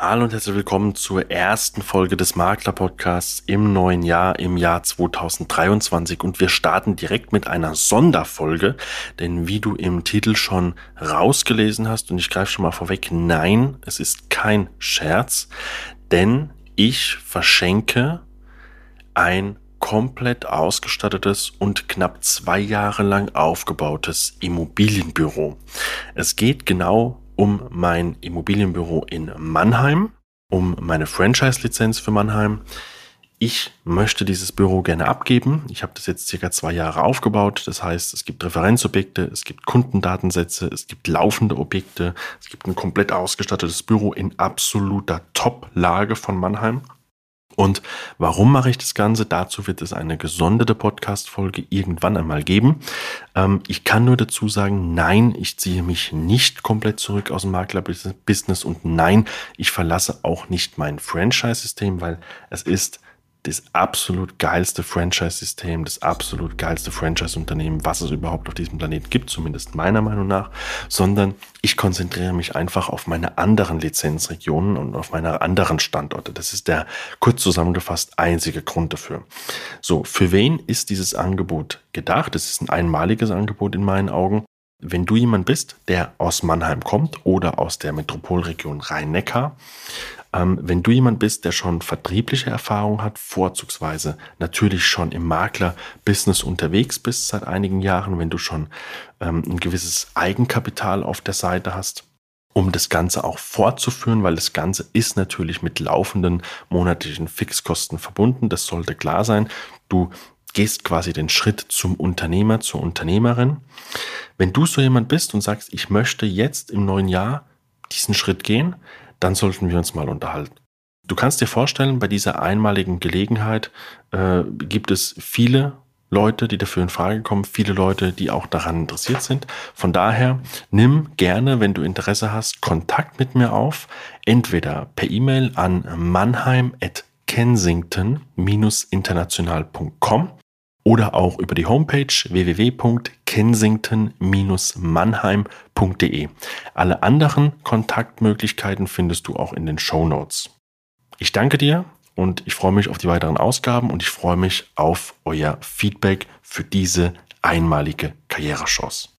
Hallo und herzlich willkommen zur ersten Folge des Makler Podcasts im neuen Jahr, im Jahr 2023. Und wir starten direkt mit einer Sonderfolge, denn wie du im Titel schon rausgelesen hast, und ich greife schon mal vorweg, nein, es ist kein Scherz, denn ich verschenke ein komplett ausgestattetes und knapp zwei Jahre lang aufgebautes Immobilienbüro. Es geht genau um mein Immobilienbüro in Mannheim, um meine Franchise-Lizenz für Mannheim. Ich möchte dieses Büro gerne abgeben. Ich habe das jetzt circa zwei Jahre aufgebaut. Das heißt, es gibt Referenzobjekte, es gibt Kundendatensätze, es gibt laufende Objekte, es gibt ein komplett ausgestattetes Büro in absoluter Top-Lage von Mannheim. Und warum mache ich das Ganze? Dazu wird es eine gesonderte Podcast-Folge irgendwann einmal geben. Ähm, ich kann nur dazu sagen, nein, ich ziehe mich nicht komplett zurück aus dem Makler-Business und nein, ich verlasse auch nicht mein Franchise-System, weil es ist das absolut geilste Franchise-System, das absolut geilste Franchise-Unternehmen, was es überhaupt auf diesem Planeten gibt, zumindest meiner Meinung nach, sondern ich konzentriere mich einfach auf meine anderen Lizenzregionen und auf meine anderen Standorte. Das ist der kurz zusammengefasst einzige Grund dafür. So, für wen ist dieses Angebot gedacht? Es ist ein einmaliges Angebot in meinen Augen. Wenn du jemand bist, der aus Mannheim kommt oder aus der Metropolregion Rhein-Neckar, ähm, wenn du jemand bist, der schon vertriebliche Erfahrung hat, vorzugsweise natürlich schon im Makler-Business unterwegs bist seit einigen Jahren, wenn du schon ähm, ein gewisses Eigenkapital auf der Seite hast, um das Ganze auch fortzuführen, weil das Ganze ist natürlich mit laufenden monatlichen Fixkosten verbunden. Das sollte klar sein. Du gehst quasi den Schritt zum Unternehmer, zur Unternehmerin. Wenn du so jemand bist und sagst, ich möchte jetzt im neuen Jahr diesen Schritt gehen, dann sollten wir uns mal unterhalten. Du kannst dir vorstellen, bei dieser einmaligen Gelegenheit äh, gibt es viele Leute, die dafür in Frage kommen, viele Leute, die auch daran interessiert sind. Von daher nimm gerne, wenn du Interesse hast, Kontakt mit mir auf, entweder per E-Mail an mannheim@kensington-international.com oder auch über die Homepage www.kensington-mannheim.de. Alle anderen Kontaktmöglichkeiten findest du auch in den Show Notes. Ich danke dir und ich freue mich auf die weiteren Ausgaben und ich freue mich auf euer Feedback für diese einmalige Karrierechance.